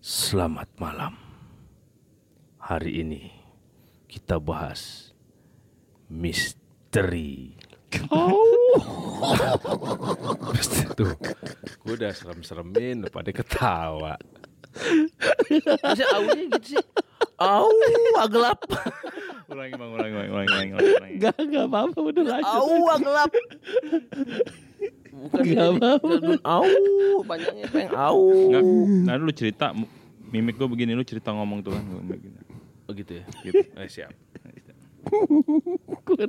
Selamat malam. Hari ini kita bahas misteri. Tuh, gue udah serem-seremin, pada ketawa. Masa aunya gitu sih? Au, gelap. ulangi bang, ulangi, ulangi, ulangi, ulangi, ulangi, ulangi. Gak, gak apa-apa udah lanjut. Au, gelap. Bukan Nggak jadi- apa-apa. Au, banyaknya pengen au. Nggak, nah lu cerita, mimik gue begini, lu cerita ngomong tuh kan. gua begini. Oh gitu ya. Gitu. Eh, siap. Gue.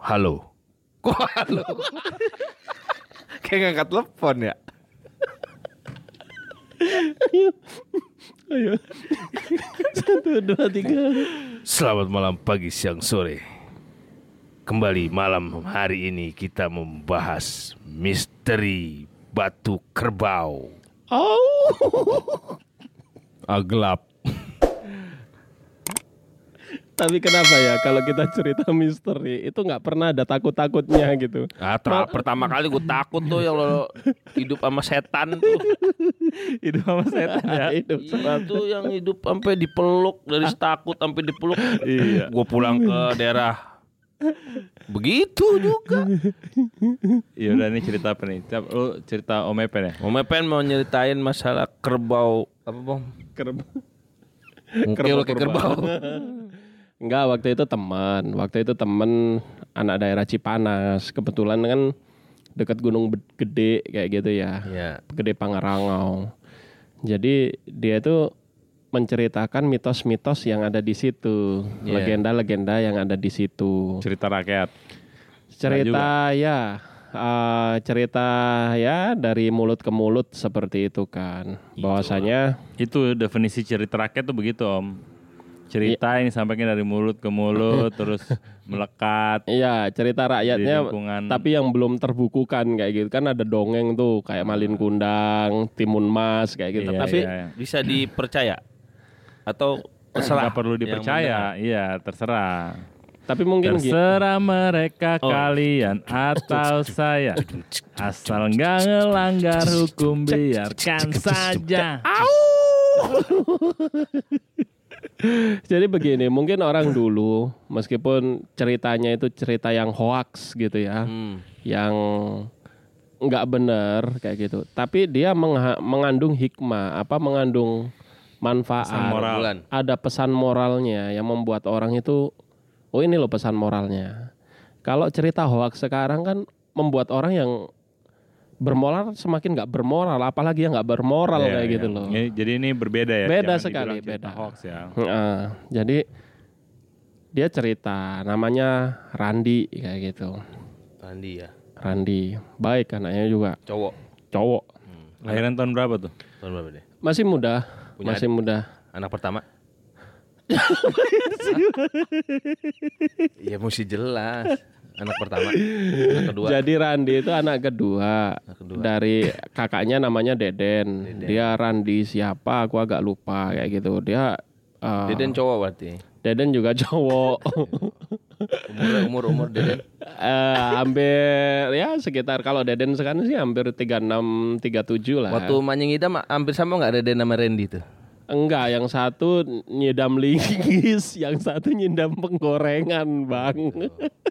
Halo. Kok halo? Kayak ngangkat telepon ya. Ayo. Ayo. Satu, dua, tiga. Selamat malam, pagi, siang, sore. Kembali malam hari ini kita membahas misteri batu kerbau. Au. Ah, gelap. Tapi kenapa ya kalau kita cerita misteri itu nggak pernah ada takut-takutnya gitu. Ah, ter- pertama kali gue takut tuh yang lo hidup sama setan tuh. Itu sama setan ya. Hidup sama- Itu yang hidup sampai dipeluk dari takut sampai dipeluk. Iya. Gue pulang ke daerah begitu juga. Iya udah nih cerita apa nih? Cap, lu cerita Om Epen ya? Om Epen mau nyeritain masalah kerbau apa bang? Kerb- Mungkin kayak kerbau. Enggak, waktu itu teman. Waktu itu teman anak daerah Cipanas. Kebetulan kan dekat Gunung Gede kayak gitu ya. Ya. Gede Pangerangau. Jadi dia itu menceritakan mitos-mitos yang ada di situ, Iya. legenda-legenda yang ada di situ. Cerita rakyat. Cerita ya, eh, cerita ya dari mulut ke mulut seperti itu kan. Bahwasanya Itu definisi cerita rakyat tuh begitu Om. Cerita Iya. ini sampainya dari mulut ke mulut, terus melekat. Iya, cerita rakyatnya tapi yang belum terbukukan kayak gitu kan ada dongeng tuh kayak Malin Kundang, Timun Mas kayak gitu. Iya, tapi iya, iya. Bisa dipercaya atau terserah Nggak perlu dipercaya, iya terserah. tapi mungkin Terserah mereka Oh. kalian atau saya Asal nggak ngelanggar hukum biarkan saja jadi begini, mungkin orang dulu meskipun ceritanya itu cerita yang hoax gitu ya, Hmm. yang nggak benar kayak gitu. Tapi dia mengandung hikmah, apa mengandung manfaat. Pesan moral. Bulan. ada pesan moralnya yang membuat orang itu oh ini loh pesan moralnya. Kalau cerita hoax sekarang kan membuat orang yang bermoral semakin nggak bermoral, apalagi yang nggak bermoral Iya, kayak iya. gitu loh. Ini- Jadi ini berbeda ya Beda jangan sekali, beda. hoax ya Heeh, jadi dia cerita namanya Randi kayak gitu. Randi ya. Randi baik anaknya juga Cowok. cowok Lahiran tahun berapa tuh? Tahun berapa deh? masih muda Punya masih muda Anak pertama? Iya mesti jelas. Anak pertama. Anak kedua. Jadi Randi itu anak kedua, Anak kedua. dari kakaknya namanya Deden. Dia Randi siapa? Aku agak lupa kayak gitu. Dia eh, Deden cowok berarti. Deden juga cowok. Umur umur umur Deden. Eh, hampir ya sekitar kalau Deden sekarang sih hampir 36 37 lah. Waktu Manying Idam hampir sama nggak Deden sama Randy tuh? Enggak, yang satu nyidam linggis, yang satu nyidam penggorengan, Bang.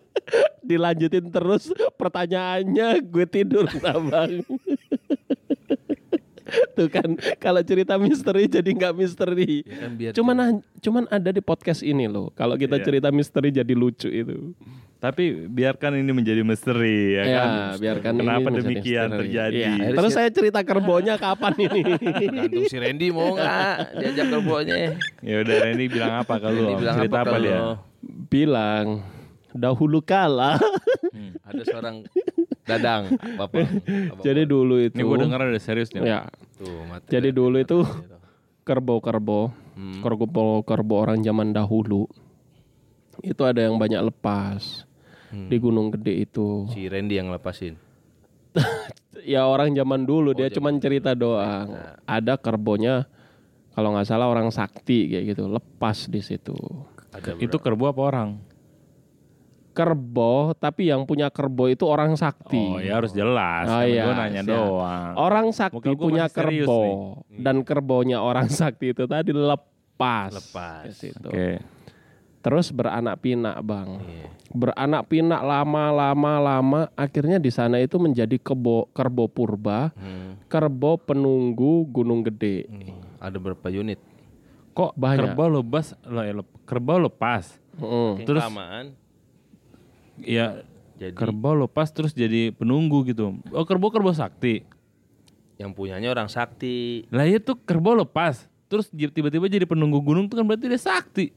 Dilanjutin terus pertanyaannya gue tidur nah, Bang. Tuh kan kalau cerita misteri jadi nggak misteri. Ya kan biar Cuman ah- cuman ada di podcast ini loh. Kalau kita Iya. cerita misteri jadi lucu itu. Tapi biarkan ini menjadi misteri ya, Ya, kan. biarkan ini Kenapa menjadi demikian misteri. terjadi? Iya. Terus saya cerita kerbonya kapan ini? Tergantung si Randy mau nggak diajak kerbonya. Ya udah Randy bilang apa kalau cerita apa, kalau dia? Bilang dahulu kala. Ada seorang dadang, bapak. bapak. Jadi dulu itu. Ini gue denger udah serius nih. Ya, Tuh, mati. jadi dulu itu kerbau-kerbau, Hmm. kerbau-kerbau orang zaman dahulu itu ada yang banyak lepas Hmm. di Gunung Gede itu. si Randy yang lepasin. Ya orang zaman dulu Oh, dia cuman cerita doang. Ada kerbonya kalau nggak salah orang sakti kayak gitu lepas di situ. Ada Itu kerbau apa orang? Kerbo, tapi yang punya kerbo itu orang sakti. Oh ya harus jelas. Oh, iya, Gue nanya siap. doang. Orang sakti punya kerbo nih. dan kerbonya orang sakti itu tadi lepas. Lepas. Oke. Terus beranak pinak, Bang. Iya. Beranak pinak lama lama lama akhirnya di sana itu menjadi kebo kerbo purba, Hmm. kerbo penunggu Gunung Gede. Hmm. Ada berapa unit? Kok Banyak. kerbau lepas? Lo, ya, kerbau lepas. Mm. Yang Terus- kelamaan Ya jadi kerbau lepas terus jadi penunggu gitu. Oh kerbau kerbau sakti. yang punyanya orang sakti. Lah itu kerbau lepas. Terus tiba-tiba jadi penunggu gunung itu kan berarti dia sakti.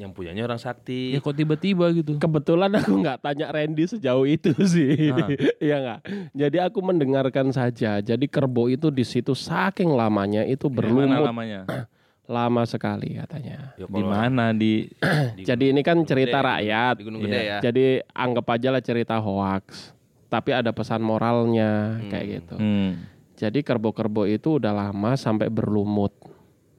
Yang punyanya orang sakti. Ya kok tiba-tiba gitu. Kebetulan aku nggak tanya Randy sejauh itu sih, Ah. iya nggak. Jadi aku mendengarkan saja. Jadi kerbo itu di situ saking lamanya itu mana berlumut lamanya? lama sekali katanya. Ya, Di mana di di Jadi ini kan cerita Gede, rakyat. Di Gunung Gede Iya. ya. Jadi anggap aja lah cerita hoax. Tapi ada pesan moralnya kayak gitu. Hmm. Jadi kerbo-kerbo itu udah lama sampai berlumut.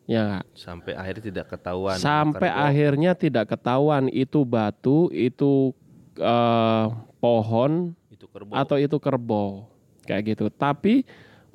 Ya nggak? Sampai akhirnya tidak ketahuan. Sampai Kerbau. akhirnya tidak ketahuan itu batu, itu eh, pohon itu kerbau. atau itu kerbau. Kayak gitu. Tapi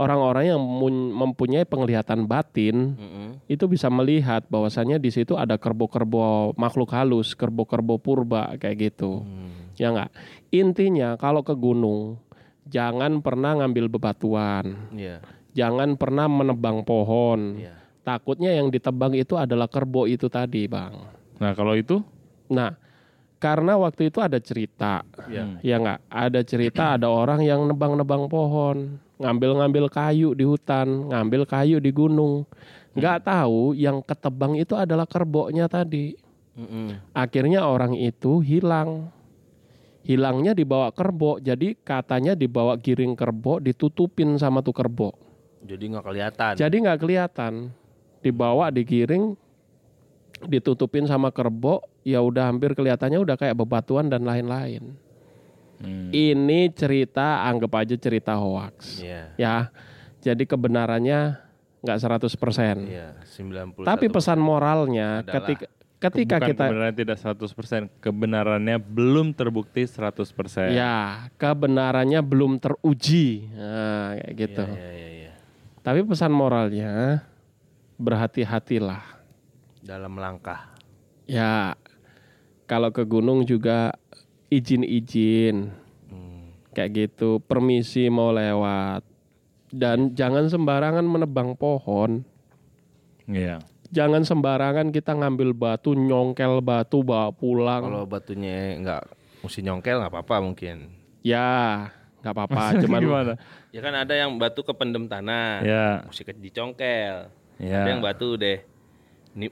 orang-orang yang mun- mempunyai penglihatan batin Mm-mm. itu bisa melihat bahwasannya di situ ada kerbo-kerbo makhluk halus, kerbo-kerbo purba kayak gitu. Hmm. Ya enggak? Intinya kalau ke gunung jangan pernah ngambil bebatuan, Iya. jangan pernah menebang pohon. Iya. Takutnya yang ditebang itu adalah kerbo itu tadi, Bang. Nah kalau itu Nah, karena waktu itu ada cerita, Iya. ya enggak? Ada cerita ada orang yang nebang-nebang pohon, ngambil-ngambil kayu di hutan, ngambil kayu di gunung. Nggak tahu yang ketebang itu adalah kerboknya tadi. Mm-mm. Akhirnya orang itu hilang. Hilangnya dibawa kerbok, jadi katanya dibawa giring kerbok, ditutupin sama tuh kerbok. Jadi nggak kelihatan. Jadi nggak kelihatan. Dibawa, digiring, ditutupin sama kerbok, ya udah hampir kelihatannya udah kayak bebatuan dan lain-lain. Hmm. Ini cerita, anggap aja cerita hoax. Iya. Ya, jadi kebenarannya nggak 100%. Iya. 90. Tapi pesan moralnya Adalah- ketika ketika Bukan kita kebenaran tidak 100%, kebenarannya belum terbukti 100%. Ya, kebenarannya belum teruji. Nah, kayak gitu. Iya, iya, iya. Tapi pesan moralnya berhati-hatilah. Dalam langkah. Ya, kalau ke gunung juga izin-izin Hmm. kayak gitu, permisi mau lewat. Dan jangan sembarangan menebang pohon. Iya. Jangan sembarangan kita ngambil batu, nyongkel batu bawa pulang. Kalau batunya nggak mesti nyongkel nggak apa-apa mungkin. Ya, nggak apa-apa. Cuman Gimana? Ya kan ada yang batu kependem tanah. Ya. Mesti ke- dicongkel. Ya. Ada yang batu deh.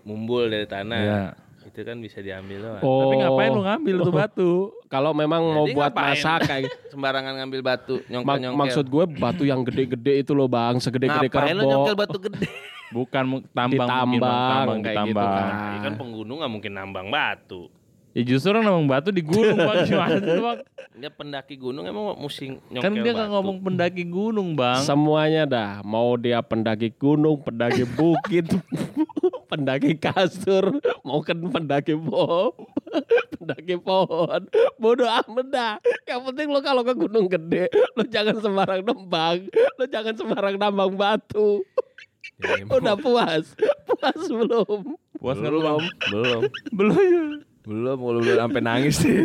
Mumbul dari tanah. Ya. Itu kan bisa diambil doang. Oh. Tapi ngapain lu ngambil tuh batu? Kalau memang mau Jadi buat ngapain? masak kayak Sembarangan ngambil batu, Mak- nyongkel-nyongkel. maksud gue batu yang gede-gede itu loh bang, segede-gede Ngapain lu kerbau. nyongkel batu gede? Bukan tambang mungkin, Bang. Ditambang, tambang kayak gitu kan. Ya kan penggunung nggak mungkin nambang batu. Ya justru orang nambang batu di gunung bang gimana sih bang? Dia pendaki gunung emang mesti nyongkel Kan dia batu. ngomong pendaki gunung bang. Semuanya dah, mau dia pendaki gunung, pendaki bukit, pendaki kasur, mau kan pendaki pohon, pendaki pohon, bodoh amat dah. Yang penting lo kalau ke gunung gede, lo jangan sembarang nembang, lo jangan sembarang nambang batu. Ya, Udah puas, puas belum? Puas nggak lu bang? belum. Belum ya. Belum, kalau belum sampai nangis sih.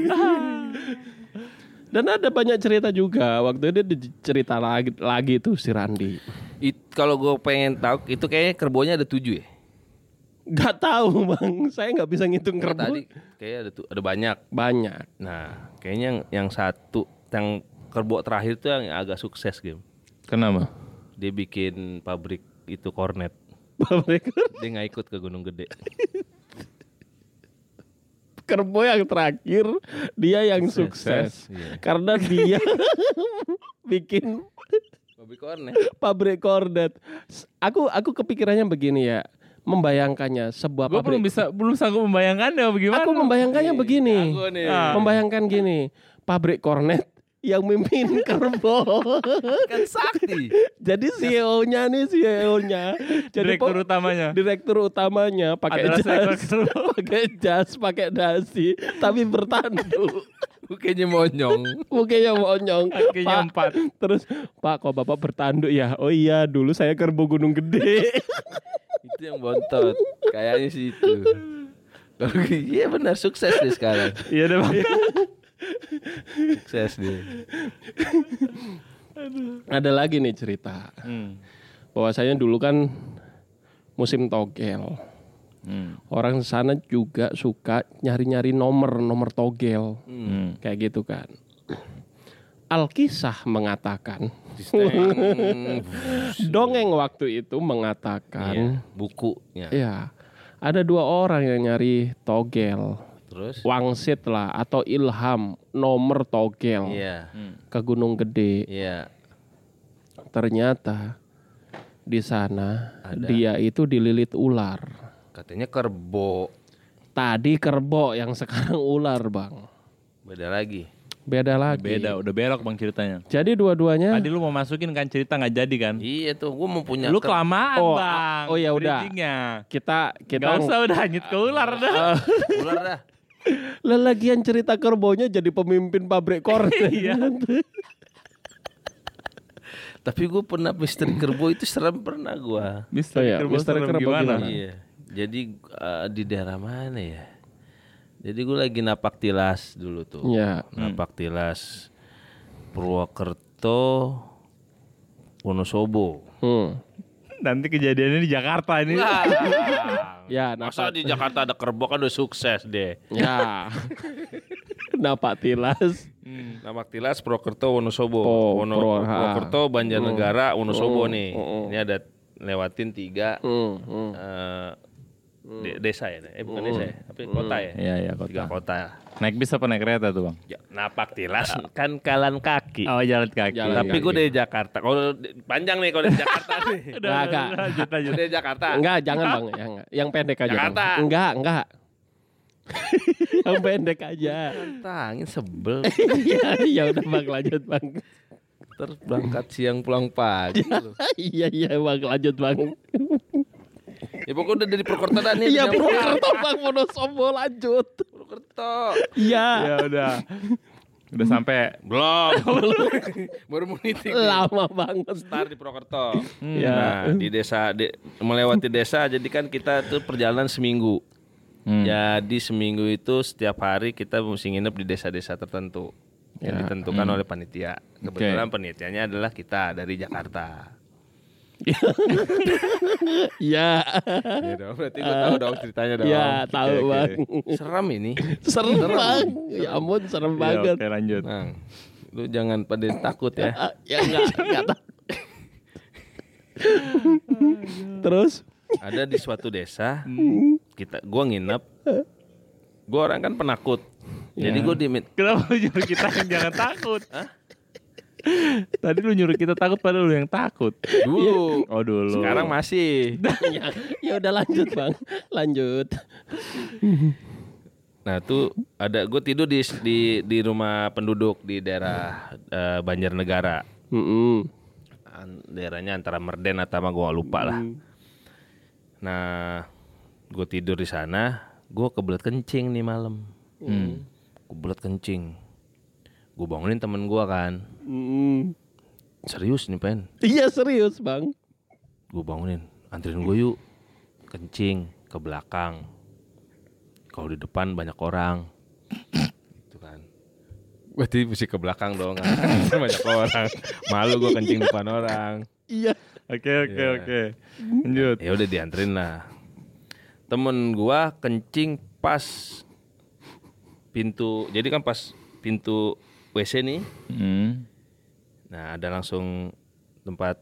Dan ada banyak cerita juga. Waktu itu dia cerita lagi, lagi tuh si Randi. It- kalau gue pengen tahu itu kayaknya kerbonya ada tujuh ya. Gak tahu bang, saya nggak bisa ngitung Karena kerbau. Tadi kayaknya ada tu- ada banyak. Banyak. Nah, kayaknya yang, yang satu yang kerbau terakhir tuh yang agak sukses game. Kenapa? Dia bikin pabrik itu kornet. Pabrik Dia nggak ikut ke Gunung Gede. kerbau yang terakhir dia yang sukses, Iya. karena dia bikin Pabrik kornet. pabrik kornet. Aku aku kepikirannya begini ya, membayangkannya sebuah Gue pabrik. belum bisa belum sanggup membayangkannya bagaimana. Aku membayangkannya begini, Jago nih. Ah. membayangkan gini, pabrik kornet yang mimpin kerbo. Kan sakti. Jadi CEO-nya nih CEO-nya. Jadi Direktur utamanya. direktur utamanya pakai jas, kerbau. pakai jas, pakai dasi, tapi bertanduk. Mukanya monyong. Mukanya monyong. Kakinya Pak, empat. Terus, Pak, kok Bapak bertanduk ya? Oh iya, dulu saya kerbau Gunung Gede. Itu yang bontot. Kayaknya sih itu. Iya benar sukses deh sekarang. Iya deh bang. Sukses dia. Ada lagi nih cerita. Hmm. Bahwasanya dulu kan musim togel. Hmm. Orang sana juga suka nyari-nyari nomor nomor togel. Hmm. Kayak gitu kan. Alkisah mengatakan, dongeng waktu itu mengatakan, iya, bukunya. ya ada dua orang yang nyari togel, Terus wangsit lah atau ilham nomor togel iya. ke Gunung Gede. Iya. Ternyata di sana Ada. dia itu dililit ular. Katanya kerbo. Tadi kerbau yang sekarang ular bang. Beda lagi. Beda lagi. Beda, udah belok bang ceritanya. Jadi dua-duanya Tadi lu mau masukin kan cerita nggak jadi kan? Iya tuh, gue mau punya. Lu kelamaan Oh, bang. oh, ya udah. kita kita Gak usah udah hanyut ke ular dah. ular dah. lelagian cerita kerbaunya jadi pemimpin pabrik kornet. Iya. Tapi gue pernah misteri kerbo itu serem pernah gue. Mister Oh iya, Kerbau Mister serem Kerbau gimana? gimana? Iya. Jadi eh, di daerah mana ya? Jadi gue lagi napak tilas dulu tuh. Ya. Napak tilas Purwokerto Wonosobo. Hmm. Nanti kejadiannya di Jakarta ini. Ya, Masa napak, di Jakarta ada kerbau kan udah sukses deh. ya. napak tilas. Napak tilas Purwokerto Wonosobo. Oh, Wono- ha. Purwokerto Banjarnegara Wonosobo Hmm, nih. hmm. Ini ada lewatin tiga Hmm, hmm. eh, de- desa ya? Eh bukan desa ya, tapi kota ya. Iya iya Tiga kota. kota. Naik bis apa naik kereta tuh bang? Ya, napak tilas kan kalan kaki. Oh jalan kaki. Jalan Tapi gue dari Jakarta. Kalau panjang nih kalau dari Jakarta nih. Udah, nggak. udah, lanjut lanjut. Dari Jakarta. Enggak, jangan bang. Ya, enggak. Yang pendek aja. Jakarta. Bang. Enggak, enggak. yang pendek aja. Angin sebel. Iya, ya udah bang lanjut bang. Terus berangkat siang pulang pagi. iya iya bang lanjut bang. ya pokoknya udah dari Purwokerto dah nih. Iya. Purwokerto bang Wonosobo lanjut. Purwokerto. Iya. Ya udah. Udah sampai. Belum. Baru mau nitip. nih. Lama banget. Start di Purwokerto. Ya. Nah, di desa di, melewati desa jadi kan kita tuh perjalanan seminggu. Hmm. Jadi seminggu itu setiap hari kita mesti nginep di desa-desa tertentu yang Ya. ditentukan oleh panitia. Kebetulan panitianya adalah kita dari Jakarta. Iya. Iya dong, berarti gue tahu dong ceritanya dong. Iya tahu oke. bang. Serem ini. Serem bang. Ya ampun serem Ya, banget. Oke lanjut. Bang, lu jangan pada takut ya. Ah, Ya enggak enggak tahu. Terus? Ada di suatu desa, kita gua nginep. Gua orang kan penakut. Jadi gue dimit Kenapa kita yang jangan takut? Tadi lu nyuruh kita takut padahal lu yang takut. dulu. Oh dulu. Sekarang masih. ya, ya udah lanjut bang. Lanjut. Nah tuh ada gue tidur di di di rumah penduduk di daerah eh, Banjarnegara. An- daerahnya antara Merden atau apa gue lupa lah. Nah gue tidur di sana, gue kebelet kencing nih malam. Hmm. Kebelet kencing. Gue bangunin temen gue kan. Mm. Serius nih pen. Iya serius bang. Gue bangunin. Anterin gue yuk. Kencing ke belakang. Kalau di depan banyak orang. Gitu kan. Berarti mesti ke belakang dong. banyak orang. Malu gue kencing depan orang. Iya. Oke oke Iya. oke. Lanjut. Ya udah dianterin lah. Temen gua kencing pas pintu. Jadi kan pas pintu WC nih. Hmm. Nah ada langsung tempat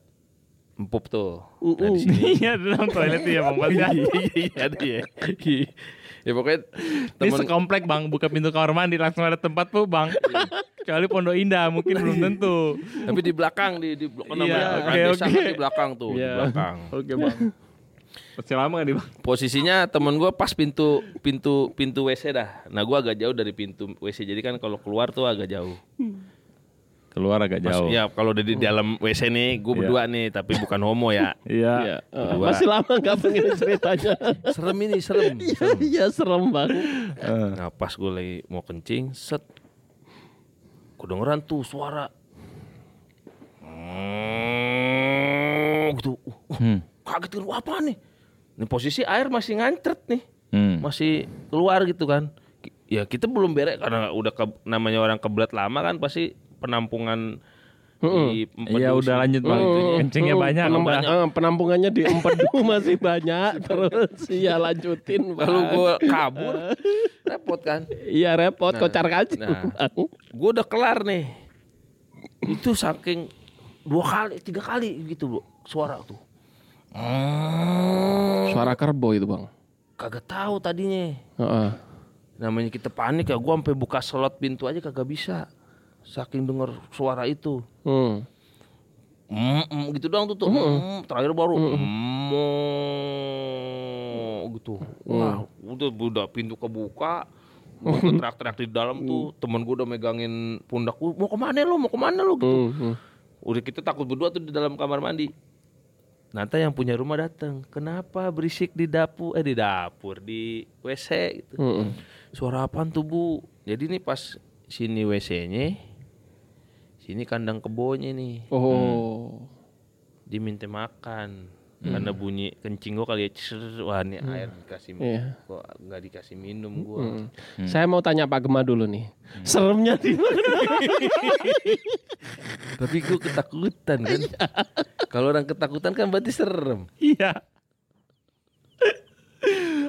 empuk tuh. Nah di sini. Iya dalam toilet ya bang. Bang. Iya ada ya. ya pokoknya Ini temen sekomplek bang, buka pintu kamar mandi langsung ada tempat tuh bang. Kecuali Pondok Indah mungkin belum tentu. tapi di belakang di di blok Iya, namanya oke. kan di belakang tuh di Iya. belakang. Oke bang. Masih lama gak nih bang? Posisinya temen gua pas pintu pintu pintu WC dah. Nah gua agak jauh dari pintu WC jadi kan kalau keluar tuh agak jauh. Keluar agak Mas, jauh. ya kalau udah di dalam WC nih, gue Iya. berdua nih, tapi bukan homo ya. Iya. Iya. Eh, Berdua. masih lama nggak pengen ceritanya. serem ini, serem. serem. Iya serem banget. Eh, Nah pas gue lagi mau kencing, set, kedengeran tuh suara, Hmm, gitu. Uh, hmm. Kaget kan, apa nih? Ini posisi air masih ngancret nih, Hmm. masih keluar gitu kan. Ya kita belum beres karena udah ke, namanya orang kebelat lama kan pasti penampungan di empedu Iya udah lanjut bang. Hmm, Kencingnya hmm, banyak. udah. eh, penampungannya di empedu masih banyak. Terus iya lanjutin. Kalau Bang. gue kabur, repot kan. Iya repot Nah, kocar kacir. nah. Gue udah kelar nih itu saking dua kali tiga kali gitu loh suara tuh Hmm, Suara kerbau itu bang. kagak tahu tadinya. Heeh. namanya kita panik ya gue sampai buka slot pintu aja kagak bisa. Saking denger suara itu. Hmm. Mm, mm, gitu doang tuh tuh. Mm, terakhir baru. Mm, gitu. Wah udah udah pintu kebuka. Gue teriak-teriak di dalam tuh. Temen gue udah megangin pundak. Gue mau ke mana lo mau ke mana lo gitu. Udah kita takut berdua tuh di dalam kamar mandi. Nanti yang punya rumah datang. Kenapa berisik di dapur? Eh di dapur, di WC gitu. Hmm. Suara apaan tuh bu? Jadi nih pas sini WC-nya, sini kandang kebonya nih. Oh. Diminta makan. Karena bunyi kencing gua kali ya. cer, Wah ini air dikasih minum. Iya. Kok nggak dikasih minum gua. Hmm. Saya mau tanya Pak Gema dulu nih. Seremnya di mana? Tapi gua ketakutan kan. Kalau orang ketakutan kan berarti serem. Iya.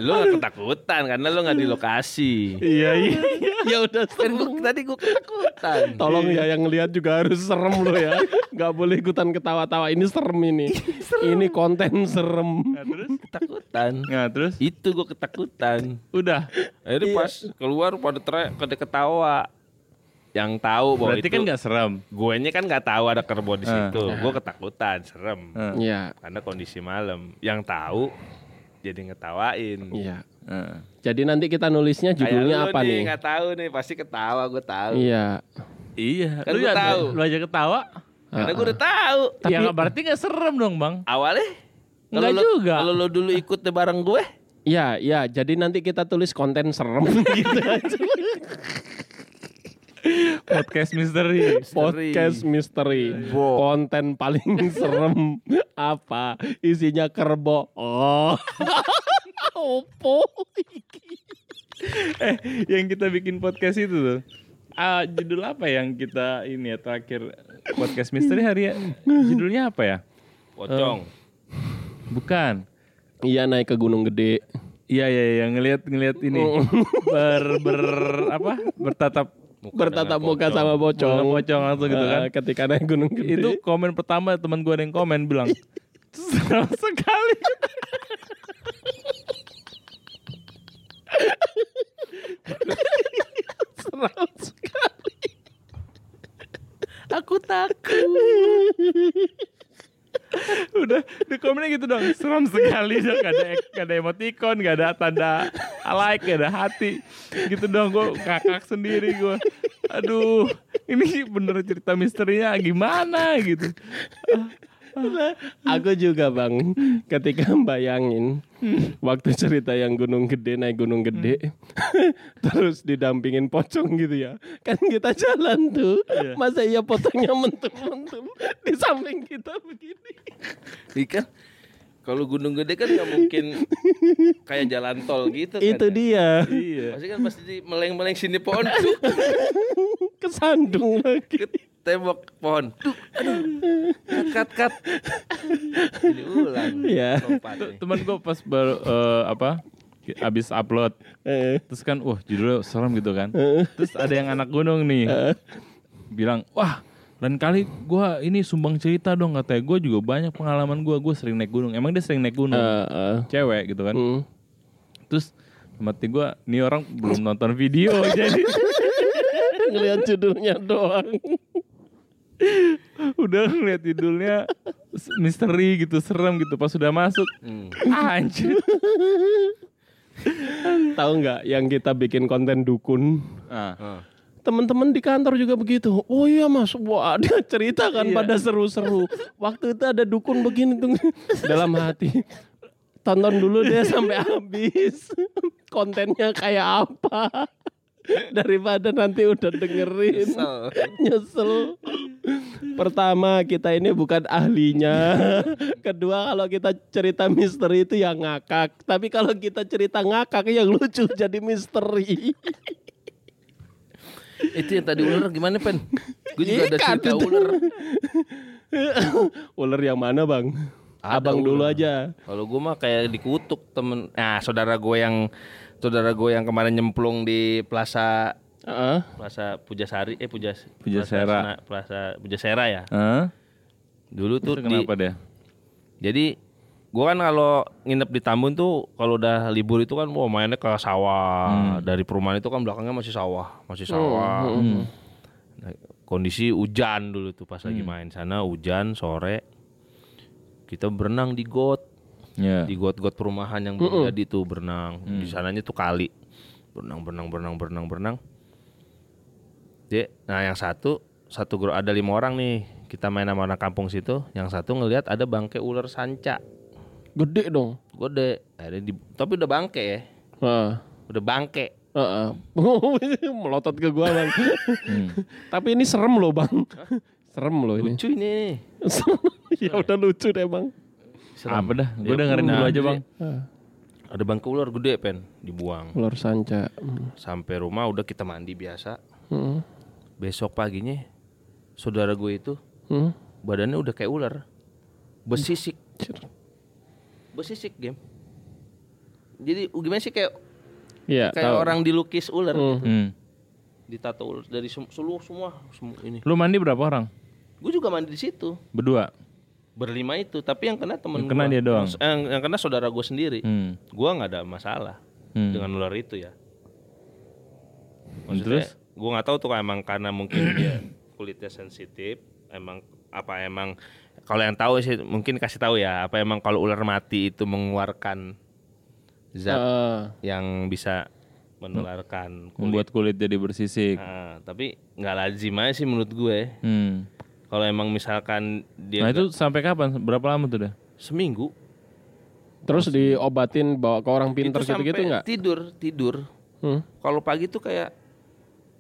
Lo gak ketakutan karena lo gak di lokasi. Iya iya. ya udah Kan serem. gua, tadi gue ketakutan. Tolong ya yang lihat juga harus serem loh ya. Gak boleh ikutan ketawa-tawa. Ini serem ini. Ini konten serem. Nah, terus? Ketakutan. Nah terus? Itu gue ketakutan. Udah. Akhirnya pas keluar pada teriak, pada ketawa. Yang tahu bahwa Berarti itu kan nggak serem. gue kan nggak tahu ada kerbau di Eh. situ. Gue ketakutan, serem. Eh, Iya. Karena kondisi malam. Yang tahu jadi ngetawain. Iya. eh. Jadi nanti kita nulisnya judulnya Kayak apa nih? Nggak tahu nih, pasti ketawa gue tahu. Iya. Iya. Kan lu ya, tahu. Lu aja ketawa. Karena gue udah tahu. ya nggak berarti nggak serem dong bang. Awalnya Nggak kalau lo- juga. Kalau lo dulu ikut deh bareng gue, Iya, iya. Jadi nanti kita tulis konten serem gitu aja. Podcast misteri. Podcast misteri. Bo. Konten paling serem apa? Isinya kerbau. Oh. Opo. eh, yang kita bikin podcast itu tuh. Ah, judul apa yang kita ini ya terakhir podcast misteri hari ya? Judulnya apa ya? pocong. Bukan. Iya naik ke Gunung Gede. Iya iya iya ngelihat ngelihat ini ber ber apa bertatap Muka Bertatap muka pocong. sama pocong pocong. pocong langsung gitu kan. Eh, ketika naik Gunung Gede. Itu komen pertama teman gue ada yang komen bilang serem sekali. seram sekali. Aku takut. Udah di komennya gitu dong. Seram sekali dong. Gak ada, gak ada emoticon Gak ada tanda like Gak ada hati. Gitu dong Gue kakak sendiri gue Aduh Ini bener cerita misterinya Gimana gitu Aku juga bang, ketika bayangin waktu cerita yang Gunung Gede naik Gunung Gede, terus didampingin pocong gitu ya, kan kita jalan tuh, masa iya pocongnya mentul-mentul di samping kita begini. Iya kan? Kalau gunung gede kan nggak mungkin kayak jalan tol gitu kan. Itu ya. dia, Iya Pasti kan pasti di meleng-meleng sini pohon kesandung lagi. Tembok pohon. Tuh, aduh. Kat kat. Jadi ulang. Iya. Temen gue pas baru eh, Apa Abis upload Eh, Terus kan Wah judulnya serem gitu kan Terus ada yang anak gunung nih Bilang Wah lain kali gue ini sumbang cerita dong katanya gue juga banyak pengalaman gue gue sering naik gunung emang dia sering naik gunung eh, eh. cewek gitu kan Hmm. terus mati gue nih orang belum nonton video jadi Ngeliat judulnya doang. Udah ngeliat judulnya misteri gitu serem gitu pas sudah masuk Hmm. anjir Tahu nggak yang kita bikin konten dukun? ah. Ah. teman-teman di kantor juga begitu. Oh iya mas, wah dia cerita kan pada seru-seru. Waktu itu ada dukun begini tuh dalam hati. Tonton dulu deh sampai habis. Kontennya kayak apa? Daripada nanti udah dengerin nyesel. Pertama kita ini bukan ahlinya. Kedua kalau kita cerita misteri itu yang ngakak. Tapi kalau kita cerita ngakak yang lucu jadi misteri. Itu yang tadi ular gimana pen? Gue juga ada Ikan cerita itu. ular. Ular yang mana bang? Ada Abang dulu ular. aja. Kalau gue mah kayak dikutuk temen. Nah saudara gue yang saudara gue yang kemarin nyemplung di Plaza Heeh. Plaza Pujasari eh Pujas Pujasera. Plaza, Plaza Pujasera ya. Hah? Dulu tuh Itu di, kenapa dia? Jadi gua kan kalau nginep di Tambun tuh kalau udah libur itu kan wah mainnya ke sawah. Dari perumahan itu kan belakangnya masih sawah, masih sawah. Nah, kondisi hujan dulu tuh pas lagi main sana hujan sore. Kita berenang di got, Ya. di got-got perumahan yang baru jadi tuh berenang. Di sananya tuh kali. Berenang, berenang, berenang, berenang, berenang. Dia, nah yang satu satu grup ada lima orang nih kita main sama anak kampung situ yang satu ngelihat ada bangke ular sanca Gede dong. gede ada di tapi udah bangke ya Heeh. udah bangke Heeh. Melotot ke gua bang. Tapi ini serem loh bang. Serem loh ini. lucu ini ya udah lucu deh bang. Apa dah? Gue Ya, dengerin nah, dulu aja bang. ada bangke ular gede pen dibuang Ular sanca. Hmm. sampai rumah udah kita mandi biasa Hmm. besok paginya saudara gue itu Hmm. badannya udah kayak ular besisik besisik game jadi gimana sih kayak Iya. kayak tahu. orang dilukis ular Hmm. gitu. Hmm. ditato ular dari seluruh semua semua ini Lu mandi berapa orang? gue juga mandi di situ Berdua. Berlima itu tapi yang kena temen Yang kena gua. dia doang? yang, yang, yang kena saudara gue sendiri Hmm. gua nggak ada masalah Hmm. dengan ular itu ya Terus? gue nggak tahu tuh emang karena mungkin dia kulitnya sensitif emang apa emang kalau yang tahu sih mungkin kasih tahu ya apa emang kalau ular mati itu mengeluarkan zat Heeh. yang bisa menularkan kulit Membuat kulit jadi bersisik. Nah, tapi nggak lazim aja sih menurut gue Hmm. Kalau emang misalkan dia Nah itu sampai kapan? Berapa lama tuh dah? seminggu Terus diobatin bawa ke orang pinter itu gitu-gitu nggak? tidur tidur Hmm. kalau pagi tuh kayak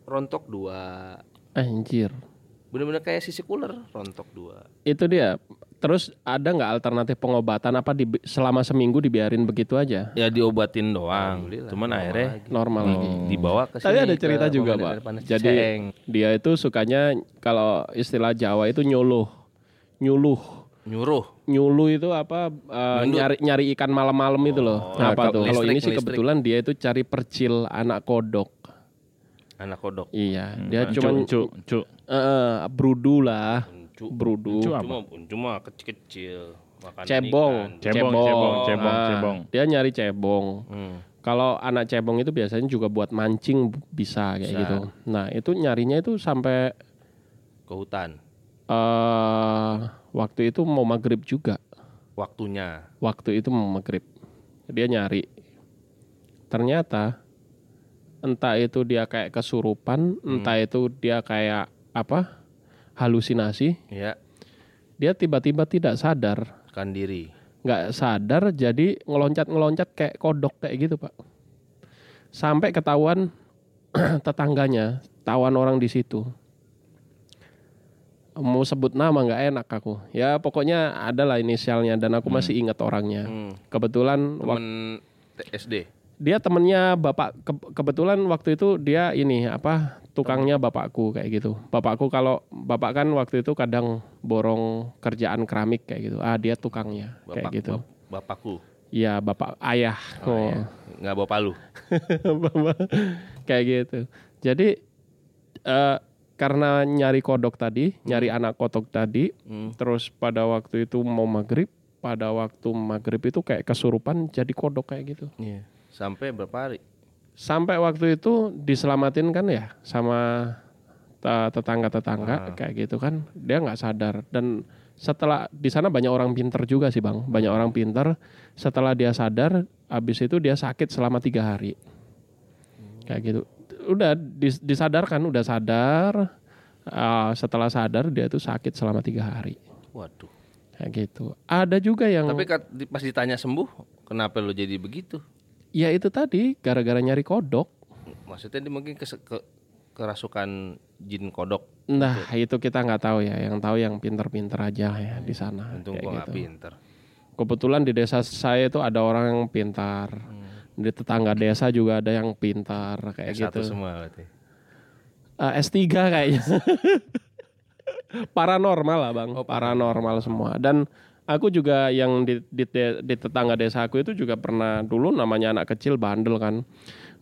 rontok dua Anjir. bener-bener kayak sisik ular rontok dua Itu dia. Terus ada nggak alternatif pengobatan apa di, selama seminggu dibiarin begitu aja? ya diobatin doang cuman akhirnya Normal lagi. dibawa ke Tadi sini ada cerita ke juga, Pak. Jadi Ciseeng. dia itu sukanya kalau istilah Jawa itu nyuluh. Nyuluh. nyuruh Nyuluh itu apa eh, nyari nyari ikan malam-malam itu loh. Nah, apa kalau- tuh? Kalau ini sih listrik. kebetulan dia itu cari percil anak kodok. anak kodok Iya, Hmm. dia cuma cu, cu. eh, brudu lah. Uncu apa? cuma cuma kecil-kecil makanan Cebong. ikan. Cebong, cebong, cebong, Ah, cebong. Dia nyari cebong. Hmm. Kalau anak cebong itu biasanya juga buat mancing bisa kayak Bisa. gitu. Nah, itu nyarinya itu sampai ke hutan eh waktu itu mau maghrib juga. waktunya Waktu itu mau maghrib. Dia nyari. Ternyata entah itu dia kayak kesurupan, entah itu dia kayak apa? Halusinasi. ya Dia tiba-tiba tidak sadar. kan diri. Nggak sadar jadi ngeloncat-ngeloncat kayak kodok kayak gitu pak. Sampai ketahuan tetangganya tawan orang di situ. Mau sebut nama nggak enak aku. Ya pokoknya adalah inisialnya dan aku masih ingat orangnya. Hmm. kebetulan wak- temen SD dia temennya bapak. Ke- kebetulan waktu itu dia ini apa tukangnya bapakku kayak gitu bapakku kalau bapak kan waktu itu kadang borong kerjaan keramik kayak gitu ah dia tukangnya kayak bapak gitu bap- bapakku Iya bapak ayah. Oh. nggak bawa palu Bapak- kayak gitu. Jadi eh, karena nyari kodok tadi, nyari anak kodok tadi, Hmm. terus pada waktu itu mau maghrib, pada waktu maghrib itu kayak kesurupan jadi kodok kayak gitu. Iya. sampai berapa hari Sampai waktu itu diselamatin kan ya sama te- tetangga-tetangga kayak gitu kan, dia nggak sadar dan setelah di sana banyak orang pinter juga sih bang, banyak orang pinter. Setelah dia sadar, habis itu dia sakit selama tiga hari, kayak gitu. udah dis- disadarkan, udah sadar. Ah, setelah sadar dia tuh sakit selama tiga hari. Waduh. Kayak gitu. Ada juga yang Tapi pas ditanya sembuh, kenapa lu jadi begitu? Ya itu tadi gara-gara nyari kodok. Maksudnya dia mungkin kes- ke- kerasukan jin kodok. Nah, itu kita nggak tahu ya. Yang tahu yang pinter-pinter aja ya di sana. Untung gitu. pinter. Kebetulan di desa saya itu ada orang yang pintar. Di tetangga desa juga ada yang pintar kayak S1 gitu. semua berarti. Eh, S3 kayaknya. paranormal lah bang, Oh, paranormal semua. Dan aku juga yang di, di, di tetangga desa aku itu juga pernah dulu namanya anak kecil bandel kan.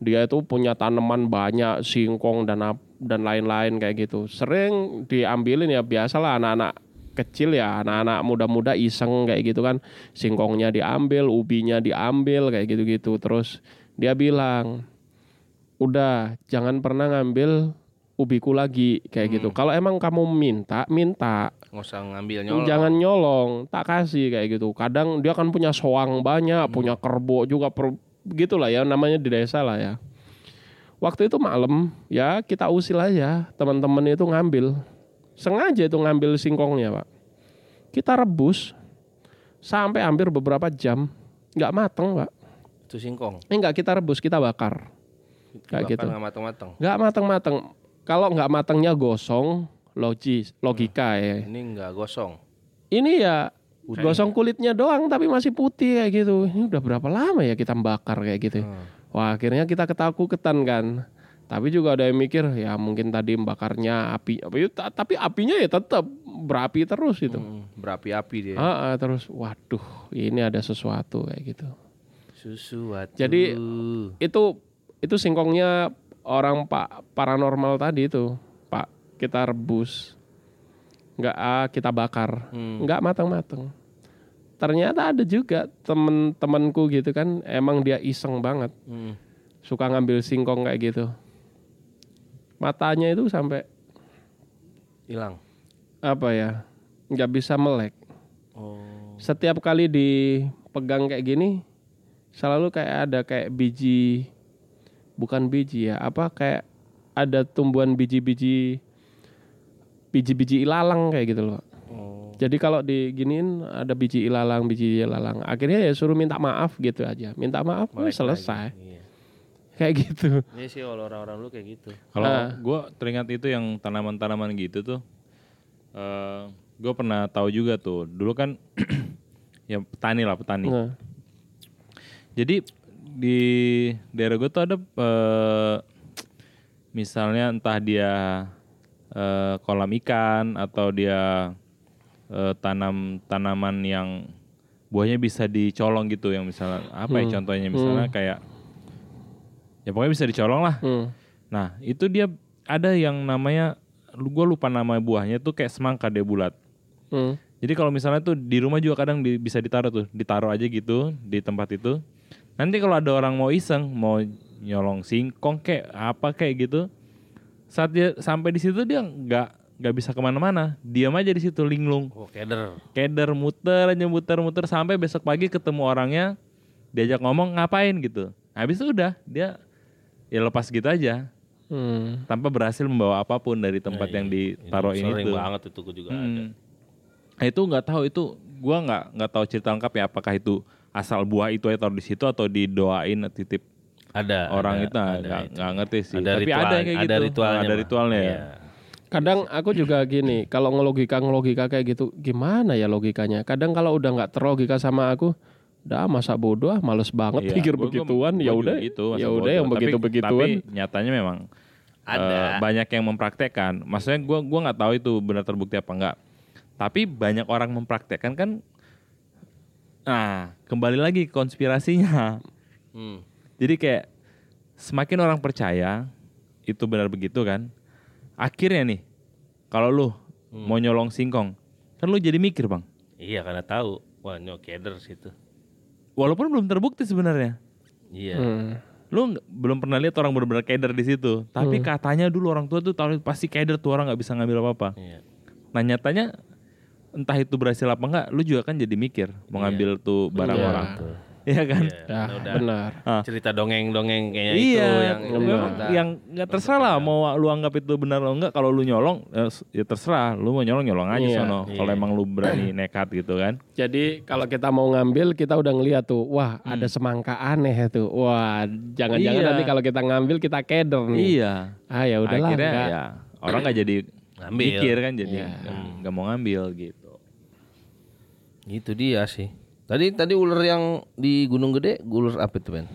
Dia itu punya tanaman banyak, singkong dan dan lain-lain kayak gitu. Sering diambilin ya biasalah anak-anak kecil ya, anak-anak muda-muda iseng kayak gitu kan. Singkongnya diambil, ubinya diambil kayak gitu-gitu. Terus dia bilang, udah jangan pernah ngambil ubiku lagi kayak gitu. Kalau emang kamu minta, minta. Nggak usah ngambil nyolong. Jangan nyolong, tak kasih kayak gitu. Kadang dia kan punya soang banyak, punya kerbo juga per, gitulah ya namanya di desa lah ya. Waktu itu malam ya kita usil aja teman-teman itu ngambil. Sengaja itu ngambil singkongnya, Pak. Kita rebus sampai hampir beberapa jam. nggak mateng, Pak. Itu singkong. Eh enggak kita rebus, kita bakar. Kayak gitu. nggak matang-matang. Nggak mateng-mateng. Kalau nggak matengnya gosong, logis, logika ya. Ini nggak gosong. Ini ya gosong kulitnya doang tapi masih putih kayak gitu. Ini udah berapa lama ya kita bakar kayak gitu. Wah akhirnya kita ketakutan kan. Tapi juga ada yang mikir ya mungkin tadi bakarnya api, api ta- tapi apinya ya tetap berapi terus itu. Hmm, berapi-api dia. Ah, ah, terus waduh ini ada sesuatu kayak gitu. Susu waktu. Jadi itu itu singkongnya orang pak paranormal tadi itu kita rebus nggak ah, kita bakar Hmm. nggak matang-matang ternyata ada juga temen-temenku gitu kan emang dia iseng banget Hmm. suka ngambil singkong kayak gitu matanya itu sampai hilang. apa ya nggak bisa melek Oh. setiap kali dipegang kayak gini selalu kayak ada kayak biji bukan biji ya apa kayak ada tumbuhan biji-biji biji-biji ilalang kayak gitu loh Oh. jadi kalau diginiin ada biji ilalang biji ilalang akhirnya ya suruh minta maaf gitu aja minta maaf Melek selesai lagi. Iya. kayak gitu Iya sih kalau orang-orang lu kayak gitu. Kalau Ah. gue teringat itu yang tanaman-tanaman gitu tuh, eh gue pernah tahu juga tuh. Dulu kan ya petani lah petani. Nah, Jadi di daerah gue tuh ada eh, misalnya entah dia eh, kolam ikan atau dia eh, tanam tanaman yang buahnya bisa dicolong gitu yang misalnya apa ya contohnya misalnya kayak ya pokoknya bisa dicolong lah. hmm. Nah itu dia ada yang namanya gue lupa nama buahnya tuh kayak semangka dia bulat. Hmm. Jadi kalau misalnya tuh di rumah juga kadang di- bisa ditaruh tuh, ditaruh aja gitu di tempat itu. Nanti kalau ada orang mau iseng, mau nyolong singkong kayak apa kayak gitu, saat dia sampai di situ dia nggak nggak bisa ke mana-mana, diam aja di situ linglung, Oh, keder. keder muter aja muter-muter sampai besok pagi ketemu orangnya, diajak ngomong ngapain gitu. Habis itu udah dia ya lepas gitu aja, Hmm. tanpa berhasil membawa apa pun dari tempat yang ditaruh ini Sering tuh. banget itu gua juga ada. Hmm. Nah, itu nggak tahu itu gua nggak nggak tahu cerita lengkap ya apakah itu asal buah itu aja taruh di situ atau didoain titip Ada. orang ada, itu ada nggak itu. nggak ngerti sih. Ada Tapi ritual, ada yang kayak ada gitu. ritualnya. ada ritualnya ya. Kadang aku juga gini, kalau ngelogika ngelogika kayak gitu, gimana ya logikanya? Kadang kalau udah nggak terlogika sama aku, dah masa bodoh, ah, males banget Iya, pikir begituan. ya udah, gitu, ya udah yang Tapi- begitu begituan. Tapi nyatanya memang Ada. eh, banyak yang mempraktekkan. Maksudnya gua gua nggak tahu itu benar terbukti apa enggak. Tapi banyak orang mempraktekkan kan. Nah, kembali lagi konspirasinya. Hmm. Jadi kayak semakin orang percaya itu benar begitu kan. Akhirnya nih kalau lu Hmm. mau nyolong singkong, kan lu jadi mikir, Bang. Iya karena tahu. Wah, nyok keder situ. Walaupun belum terbukti sebenarnya. Iya. Hmm. Lu belum pernah lihat orang benar-benar keder di situ. Tapi katanya dulu orang tua tuh tahu pasti keder tuh orang nggak bisa ngambil apa-apa. Iya. Nah nyatanya entah itu berhasil apa enggak, lu juga kan jadi mikir mau ngambil tuh barang Iya. orang. Betul. Iya kan? Iya, Ya, udah benar. Ah. cerita dongeng-dongeng kayaknya iya, itu yang memang kita- yang nggak terserah lah mau lu anggap itu benar atau enggak. Kalau lu nyolong, eh, ya terserah. Lu mau nyolong nyolong aja Iya, sono. iya. Kalau emang lu berani nekat gitu kan. Jadi kalau kita mau ngambil kita udah ngeliat tuh, wah ada semangka aneh tuh. Wah, jangan-jangan Iya. nanti kalau kita ngambil kita keder nih. Iya. Ah ya udahlah. Akhirnya enggak. ya orang nggak jadi Ngambil. mikir kan jadi Iya. nggak nggak mau ngambil gitu. Itu dia sih. Tadi tadi ular yang di Gunung Gede, ular apa itu, Ben?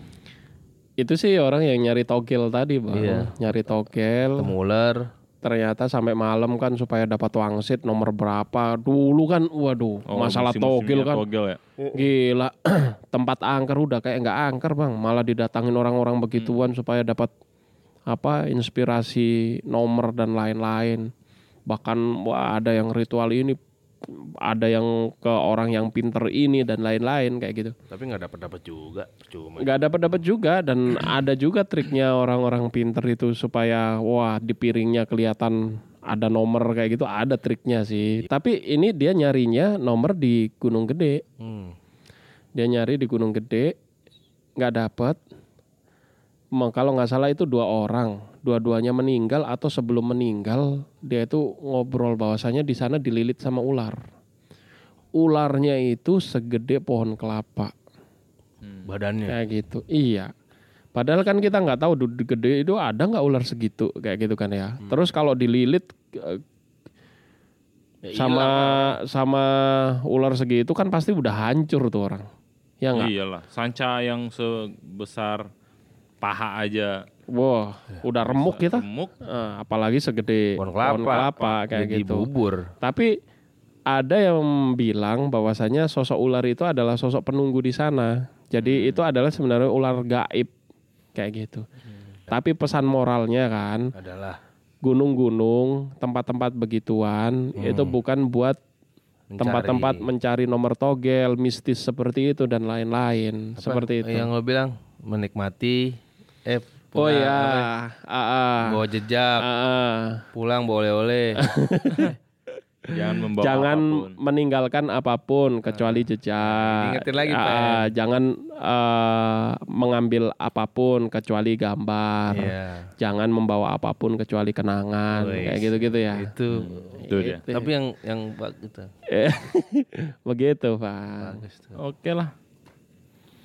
Itu sih orang yang nyari togel tadi, Bang. Iya. Nyari togel. Temu ular. Ternyata sampai malam kan supaya dapat wangsit nomor berapa. Dulu kan waduh, masalah togel kan. Togel ya. Gila, tempat angker udah kayak nggak angker bang, malah didatangin orang-orang begituan supaya dapat apa inspirasi nomor dan lain-lain. Bahkan wah ada yang ritual ini, ada yang ke orang yang pinter ini dan lain-lain kayak gitu. Tapi nggak dapat dapat juga, cuma. Nggak dapat dapat juga dan ada juga triknya orang-orang pinter itu supaya wah di piringnya kelihatan ada nomor kayak gitu ada triknya sih. Tapi ini dia nyarinya nomor di Gunung Gede. Hmm. Dia nyari di Gunung Gede, nggak dapet. Emang kalau nggak salah itu dua orang, dua-duanya meninggal atau sebelum meninggal dia itu ngobrol bahwasanya di sana dililit sama ular. Ularnya itu segede pohon kelapa, Badannya. kayak gitu. Iya. Padahal kan kita nggak tahu di gede itu ada nggak ular segitu kayak gitu kan ya. Terus kalau dililit Ya sama sama ular segitu kan pasti udah hancur tuh orang. Ya nggak? Iyalah, sanca yang sebesar paha aja Wah, udah remuk kita. remuk. Eh, apalagi segede Pohon kelapa. kelapa kayak Jadi gitu. bubur. Tapi ada yang bilang bahwasanya sosok ular itu adalah sosok penunggu di sana. Jadi itu adalah sebenarnya ular gaib kayak gitu. Tapi pesan moralnya kan, Adalah gunung-gunung, tempat-tempat begituan itu bukan buat tempat-tempat mencari nomor togel, mistis seperti itu dan lain-lain. Seperti itu. Yang lo bilang menikmati eh Oh pulang, ya, apa, ah, ah. bawa jejak, ah. pulang bawa oleh-oleh. Jangan membawa jangan apa pun. meninggalkan apa pun kecuali jejak. Diingetin lagi, Ah, Pak. jangan eh, mengambil apa pun kecuali gambar. Iya. Jangan membawa apa pun kecuali kenangan. Wih. Kayak gitu-gitu ya. Itu. Itu dia. Gitu. Tapi yang yang gitu. Begitu, Pak. Bagus tuh. Oke lah.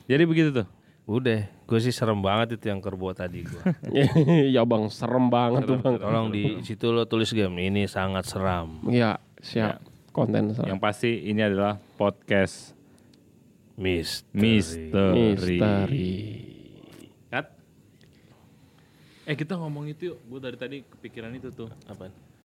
Jadi begitu tuh. Udah, gue sih serem banget itu yang kerbo tadi gue. ya Bang, serem banget tuh, Bang. Tolong di situ lo tulis game ini sangat seram. Iya, siap. Konten serem. Yang pasti ini adalah podcast Misteri. misteri. Misteri. Kat. Eh kita ngomong itu yuk. Gue dari tadi kepikiran itu tuh. Apaan?